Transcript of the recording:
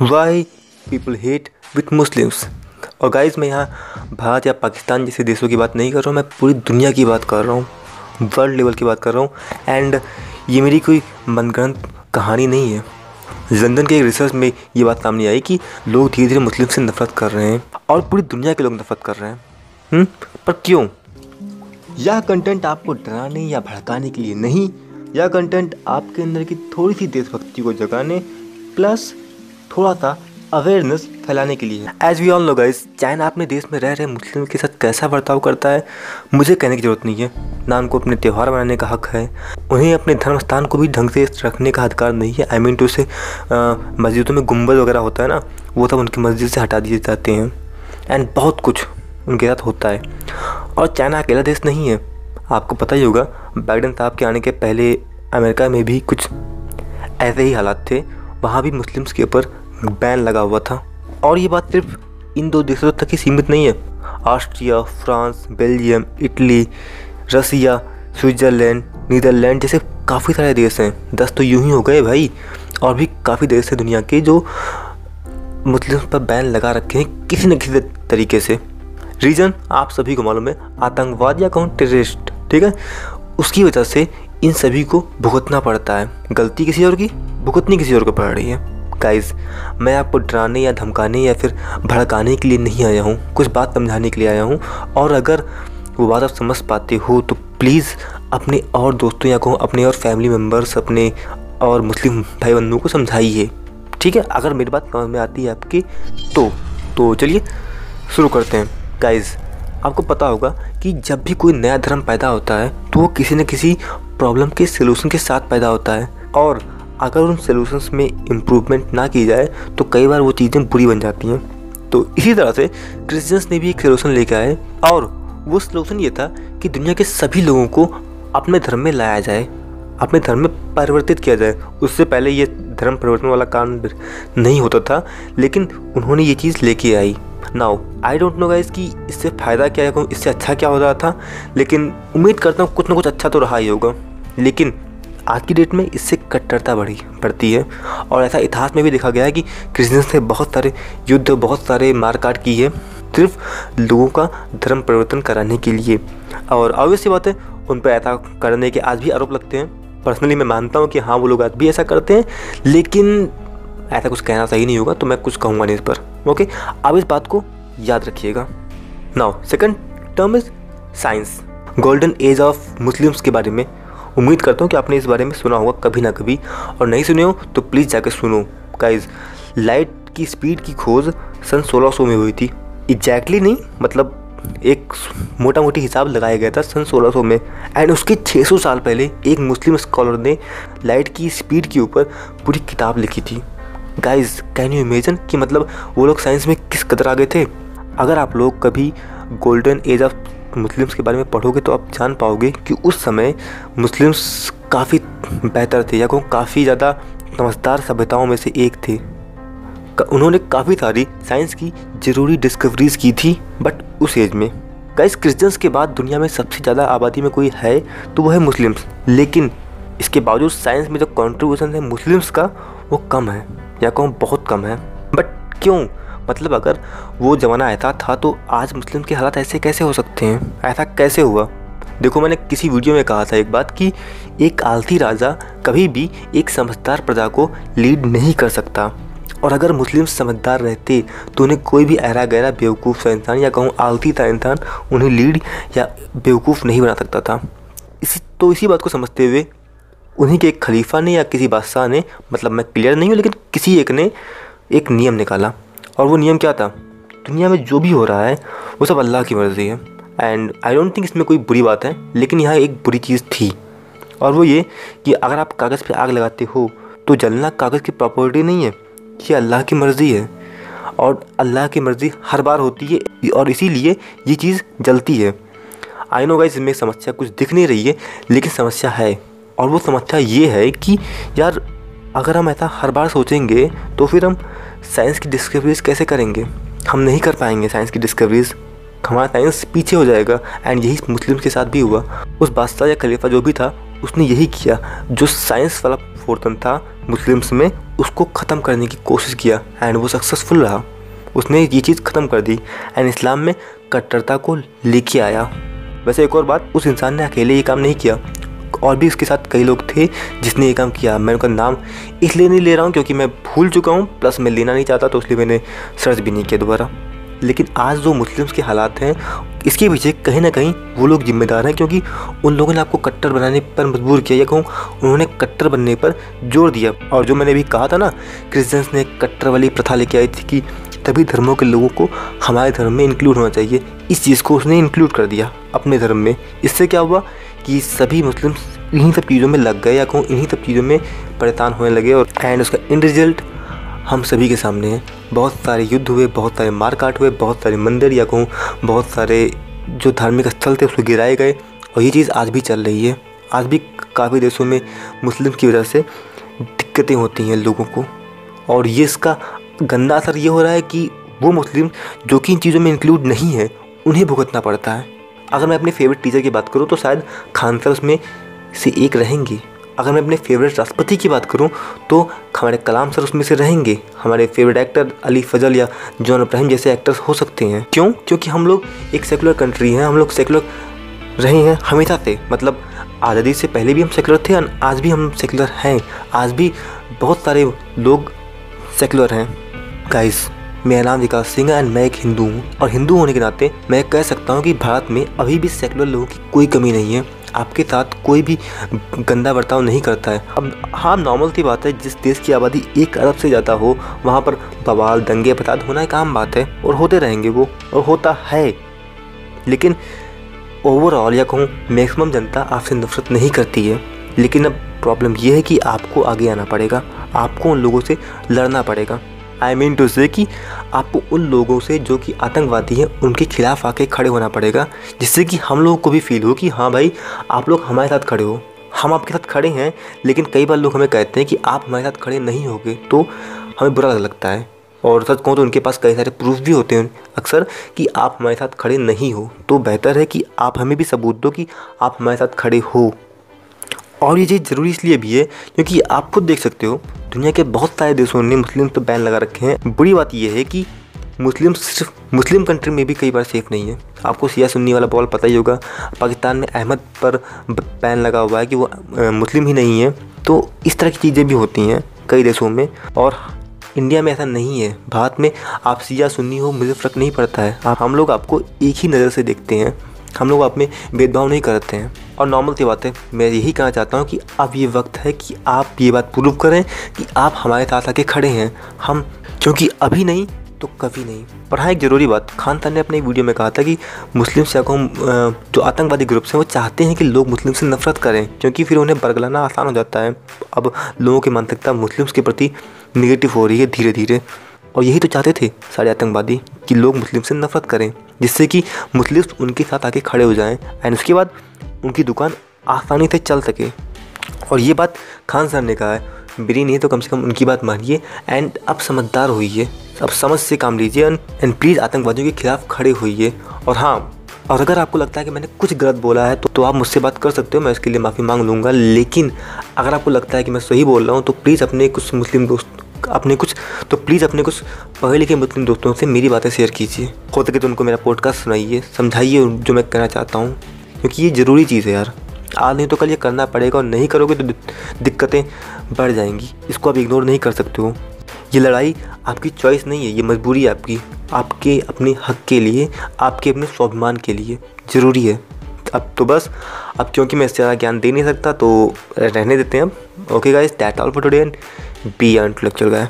Why people hate with Muslims और guys मैं यहाँ भारत या पाकिस्तान जैसे देशों की बात नहीं कर रहा हूँ, मैं पूरी दुनिया की बात कर रहा हूँ वर्ल्ड लेवल की बात कर रहा हूँ एंड ये मेरी कोई मनगढ़ंत कहानी नहीं है। लंदन के एक रिसर्च में ये बात सामने आई कि लोग धीरे धीरे मुस्लिम से नफरत कर रहे हैं और पूरी दुनिया के लोग नफरत कर रहे हैं। हुँ? पर क्यों? यह कंटेंट आपको डराने या भड़काने के लिए नहीं, यह कंटेंट आपके अंदर की थोड़ी सी देशभक्ति को जगाने प्लस थोड़ा सा अवेयरनेस फैलाने के लिए। As we all know guys China अपने देश में रह रहे मुस्लिम के साथ कैसा बर्ताव करता है, मुझे कहने की ज़रूरत नहीं है। ना उनको अपने त्यौहार मनाने का हक है, उन्हें अपने धर्म स्थान को भी ढंग से रखने का अधिकार नहीं है। आई मीन टू से मस्जिदों में गुंबद वगैरह होता है ना, वो सब उनकी मस्जिद से हटा दिए जाते हैं। एंड बहुत कुछ उनके साथ होता है। और चाइना अकेला देश नहीं है। आपको पता ही होगा बाइडन साहब के आने के पहले अमेरिका में भी कुछ ऐसे ही हालात थे। वहाँ भी मुस्लिम्स के ऊपर बैन लगा हुआ था। और ये बात सिर्फ़ इन दो देशों तक ही सीमित नहीं है। Austria, France, Belgium, Italy, Russia, Switzerland, Netherland जैसे काफ़ी सारे देश हैं। दस तो यूँ ही हो गए भाई। और भी काफ़ी देश हैं दुनिया के जो मुस्लिम पर बैन लगा रखे हैं किसी न किसी तरीके से। रीज़न आप सभी को मालूम है, आतंकवाद या कहूँ टेररिस्ट, ठीक है? उसकी वजह से इन सभी को भुगतना पड़ता है। गलती किसी और की, भुगतनी किसी और को पड़ रही है। गाइस मैं आपको डराने या धमकाने या फिर भड़काने के लिए नहीं आया हूँ। कुछ बात समझाने के लिए आया हूँ। और अगर वो बात आप समझ पाते हो तो प्लीज़ अपने और दोस्तों या कहूँ अपने और फैमिली मेंबर्स अपने और मुस्लिम भाई बंधुओं को समझाइए। ठीक है? अगर मेरी बात समझ में आती है आपकी तो तो चलिए शुरू करते हैं। गाइज़ आपको पता होगा कि जब भी कोई नया धर्म पैदा होता है तो वो किसी न किसी प्रॉब्लम के सोल्यूशन के साथ पैदा होता है। और अगर उन सोल्यूशंस में इम्प्रूवमेंट ना की जाए तो कई बार वो चीज़ें बुरी बन जाती हैं। तो इसी तरह से क्रिश्चियंस ने भी एक सोल्यूशन लेके आए, और वो सोल्यूशन ये था कि दुनिया के सभी लोगों को अपने धर्म में लाया जाए, अपने धर्म में परिवर्तित किया जाए। उससे पहले ये धर्म परिवर्तन वाला काम नहीं होता था, लेकिन उन्होंने ये चीज़ लेके आई। Now I don't know guys कि इससे फ़ायदा क्या है, इससे अच्छा क्या हो रहा था, लेकिन उम्मीद करता हूँ कुछ ना कुछ अच्छा तो रहा ही होगा। लेकिन आज की डेट में इससे कट्टरता बढ़ी, बढ़ती है। और ऐसा इतिहास में भी देखा गया है कि क्रिश्चियंस ने बहुत सारे युद्ध, बहुत सारे मारकाट की है, सिर्फ़ लोगों का धर्म परिवर्तन कराने के लिए। और ऑब्वियसली बात है, उन पर ऐसा करने के आज भी आरोप लगते हैं। पर्सनली मैं मानता हूँ कि हाँ वो लोग आज भी ऐसा करते हैं, लेकिन ऐसा कुछ कहना सही नहीं होगा तो मैं कुछ कहूँगा नहीं इस पर। ओके अब इस बात को याद रखिएगा। Now second term is science golden age of Muslims के बारे में उम्मीद करता हूँ कि आपने इस बारे में सुना होगा कभी ना कभी। और नहीं सुने हो तो प्लीज़ जाकर सुनो। गाइज़ लाइट की स्पीड की खोज सन 1600 में हुई थी। एग्जैक्टली नहीं मतलब एक मोटा मोटी हिसाब लगाया गया था सन 1600 में। एंड उसके 600 साल पहले एक मुस्लिम स्कॉलर ने लाइट की स्पीड के ऊपर पूरी किताब लिखी थी। गाइज़ कैन यू इमेजन कि मतलब वो लोग साइंस में किस कदर आगे थे? अगर आप लोग कभी गोल्डन एज ऑफ़ मुस्लिम्स के बारे में पढ़ोगे तो आप जान पाओगे कि उस समय मुस्लिम्स काफ़ी बेहतर थे या कहूँ काफ़ी ज़्यादा समझदार सभ्यताओं में से एक थे। उन्होंने काफ़ी सारी साइंस की ज़रूरी डिस्कवरीज की थी बट उस एज में। गाइस क्रिश्चियंस के बाद दुनिया में सबसे ज़्यादा आबादी में कोई है तो वो है मुस्लिम्स। लेकिन इसके बावजूद साइंस में जो कॉन्ट्रीब्यूशन है मुस्लिम्स का, वो कम है या कहूँ बहुत कम है। बट क्यों? मतलब अगर वो ज़माना ऐसा था तो आज मुस्लिम के हालात ऐसे कैसे हो सकते हैं? ऐसा कैसे हुआ? देखो, मैंने किसी वीडियो में कहा था एक बात कि एक आलती राजा कभी भी एक समझदार प्रजा को लीड नहीं कर सकता। और अगर मुस्लिम समझदार रहते तो उन्हें कोई भी ऐरा गहरा, बेवकूफ़ सा इंसान या कहूँ आलती था इंसान उन्हें लीड या बेवकूफ़ नहीं बना सकता था। इसी तो इसी बात को समझते हुए उन्हीं के एक खलीफा ने या किसी बादशाह ने मतलब मैं क्लियर नहीं हूँ, लेकिन किसी एक ने एक नियम निकाला। और वो नियम क्या था? दुनिया में जो भी हो रहा है, वो सब अल्लाह की मर्ज़ी है। एंड आई डोंट थिंक इसमें कोई बुरी बात है, लेकिन यहाँ एक बुरी चीज़ थी। और वो ये कि अगर आप कागज़ पे आग लगाते हो तो जलना कागज़ की प्रॉपर्टी नहीं है, ये अल्लाह की मर्ज़ी है। और अल्लाह की मर्ज़ी हर बार होती है, और इसीलिए ये चीज़ जलती है। आई नो गाइज़ इसमें समस्या कुछ दिख नहीं रही है, लेकिन समस्या है। और वो समस्या ये है कि यार, अगर हम ऐसा हर बार सोचेंगे तो फिर हम साइंस की डिस्कवरीज कैसे करेंगे? हम नहीं कर पाएँगे साइंस की डिस्कवरीज हमारा साइंस पीछे हो जाएगा एंड यही मुस्लिम के साथ भी हुआ। उस बादशाह या खलीफा जो भी था, उसने यही किया। जो साइंस वाला फोर्तन था, मुस्लिम्स में, उसको ख़त्म करने की कोशिश किया एंड वो सक्सेसफुल रहा। उसने ये चीज़ ख़त्म कर दी एंड इस्लाम में कट्टरता को लेके आया। वैसे एक और बात, उस इंसान ने अकेले ये काम नहीं किया। और भी उसके साथ कई लोग थे जिसने ये काम किया। मैं उनका नाम इसलिए नहीं ले रहा हूँ क्योंकि मैं भूल चुका हूँ, प्लस मैं लेना नहीं चाहता तो इसलिए मैंने सर्च भी नहीं किया दोबारा। लेकिन आज जो मुस्लिम्स के हालात हैं, इसके पीछे कहीं ना कहीं वो लोग जिम्मेदार हैं क्योंकि उन लोगों ने आपको कट्टर बनाने पर मजबूर किया। या कहूँ, उन्होंने कट्टर बनने पर ज़ोर दिया। और जो मैंने अभी कहा था ना, क्रिश्चियंस ने कट्टर वाली प्रथा लेके आई थी कि तभी धर्मों के लोगों को हमारे धर्म में इंक्लूड होना चाहिए। इस चीज़ को उसने इंक्लूड कर दिया अपने धर्म में। इससे क्या हुआ कि सभी मुस्लिम इन्हीं सब चीज़ों में लग गए या कहूँ इन्हीं सब चीज़ों में परेशान होने लगे और एंड उसका इन रिज़ल्ट हम सभी के सामने है। बहुत सारे युद्ध हुए, बहुत सारे मारकाट हुए, बहुत सारे मंदिर या कहूँ बहुत सारे जो धार्मिक स्थल थे उसको गिराए गए और ये चीज़ आज भी चल रही है। आज भी काफ़ी देशों में मुस्लिम की वजह से दिक्कतें होती हैं लोगों को और ये इसका गंदा असर ये हो रहा है कि वो मुस्लिम जो कि इन चीज़ों में इंक्लूड नहीं है, उन्हें भुगतना पड़ता है। अगर मैं अपने फेवरेट टीचर की बात करूँ तो शायद खान सर उसमें से एक रहेंगे। अगर मैं अपने फेवरेट राष्ट्रपति की बात करूँ तो हमारे कलाम सर उसमें से रहेंगे। हमारे फेवरेट एक्टर अली फजल या जॉन अब्राहिम जैसे एक्टर्स हो सकते हैं। क्यों? क्योंकि हम लोग एक सेकुलर कंट्री हैं, हम लोग सेकुलर रहे हैं हमेशा से। मतलब आज़ादी से पहले भी हम सेकुलर थे और आज भी हम सेकुलर हैं। आज भी बहुत सारे लोग सेकुलर हैं। गाइस मेरा नाम विकास सिंह एंड मैं एक हिंदू हूँ। और हिंदू होने के नाते मैं कह सकता हूँ कि भारत में अभी भी सेकुलर लोगों की कोई कमी नहीं है। आपके साथ कोई भी गंदा बर्ताव नहीं करता है। अब हाँ नॉर्मल सी बात है, जिस देश की आबादी एक अरब से ज़्यादा हो, वहाँ पर बवाल, दंगे फसाद होना एक आम बात है और होते रहेंगे वो, और होता है। लेकिन ओवरऑल या कहूँ मैक्सिमम जनता आपसे नफरत नहीं करती है। लेकिन अब प्रॉब्लम यह है कि आपको आगे आना पड़ेगा। आपको उन लोगों से लड़ना पड़ेगा। आई मीन टू से कि आपको उन लोगों से जो कि आतंकवादी हैं, उनके खिलाफ आके खड़े होना पड़ेगा, जिससे कि हम लोगों को भी फील हो कि हाँ भाई, आप लोग हमारे साथ खड़े हो। हम आपके साथ खड़े हैं, लेकिन कई बार लोग हमें कहते हैं कि आप हमारे साथ खड़े नहीं होगे तो हमें बुरा लगता है। और सच कहूँ तो उनके पास कई सारे प्रूफ भी होते हैं, अक्सर कि आप हमारे साथ खड़े नहीं हो तो बेहतर है कि आप हमें भी सबूत दो कि आप हमारे साथ खड़े हो। और ये चीज़ ज़रूरी इसलिए भी है क्योंकि आप खुद देख सकते हो, दुनिया के बहुत सारे देशों ने मुस्लिम पर बैन लगा रखे हैं। बुरी बात यह है कि मुस्लिम सिर्फ़, मुस्लिम कंट्री में भी कई बार सेफ़ नहीं है। आपको सिया सुन्नी वाला बॉल पता ही होगा, पाकिस्तान में अहमद पर बैन लगा हुआ है कि वो मुस्लिम ही नहीं है। तो इस तरह की चीज़ें भी होती हैं कई देशों में और इंडिया में ऐसा नहीं है। भारत में आप सिया सुन्नी हो, मुझे फ़र्क नहीं पड़ता है। हम लोग आपको एक ही नज़र से देखते हैं। हम लोग आप में भेदभाव नहीं करते हैं। और नॉर्मल सी बात है, मैं यही कहना चाहता हूँ कि अब ये वक्त है कि आप ये बात प्रूव करें कि आप हमारे साथ आके खड़े हैं। हम, क्योंकि अभी नहीं तो कभी नहीं। पर हाँ एक ज़रूरी बात, खान साहब ने अपने एक वीडियो में कहा था कि मुस्लिम से जो आतंकवादी ग्रुप्स हैं, वो चाहते हैं कि लोग मुस्लिम से नफरत करें, क्योंकि फिर उन्हें बरगलाना आसान हो जाता है। अब लोगों की मानसिकता मुस्लिम्स के प्रति निगेटिव हो रही है धीरे धीरे और यही तो चाहते थे सारे आतंकवादी कि लोग मुस्लिम से नफरत करें जिससे कि मुस्लिम उनके साथ आके खड़े हो जाएँ एंड उसके बाद उनकी दुकान आसानी से चल सके। और ये बात खान साहब ने कहा है मेरी नहीं तो कम से कम उनकी बात मानिए एंड अब समझदार होइए। अब समझ से काम लीजिए एंड प्लीज़ आतंकवादियों के खिलाफ खड़े होइए। और हाँ और अगर आपको लगता है कि मैंने कुछ गलत बोला है तो, तो आप मुझसे बात कर सकते हो मैं इसके लिए माफ़ी मांग लूँगा। लेकिन अगर आपको लगता है कि मैं सही बोल रहा हूँ तो प्लीज़ अपने कुछ मुस्लिम दोस्त अपने कुछ तो प्लीज़ अपने कुछ पढ़े लिखे मुस्लिम दोस्तों से मेरी बातें शेयर कीजिए। हो सके तो उनको मेरा पॉडकास्ट सुनाइए, समझाइए जो मैं कहना चाहता हूँ, क्योंकि ये ज़रूरी चीज़ है यार। आज नहीं तो कल ये करना पड़ेगा और नहीं करोगे तो दिक्कतें बढ़ जाएँगी। इसको आप इग्नोर नहीं कर सकते हो। ये लड़ाई आपकी चॉइस नहीं है, ये मजबूरी है आपकी। आपके अपने हक के लिए, आपके अपने स्वाभिमान के लिए ज़रूरी है। अब तो बस, अब क्योंकि मैं इससे ज़्यादा ज्ञान दे नहीं सकता तो रहने देते हैं अब। Okay guys that all for today and be intellectual guy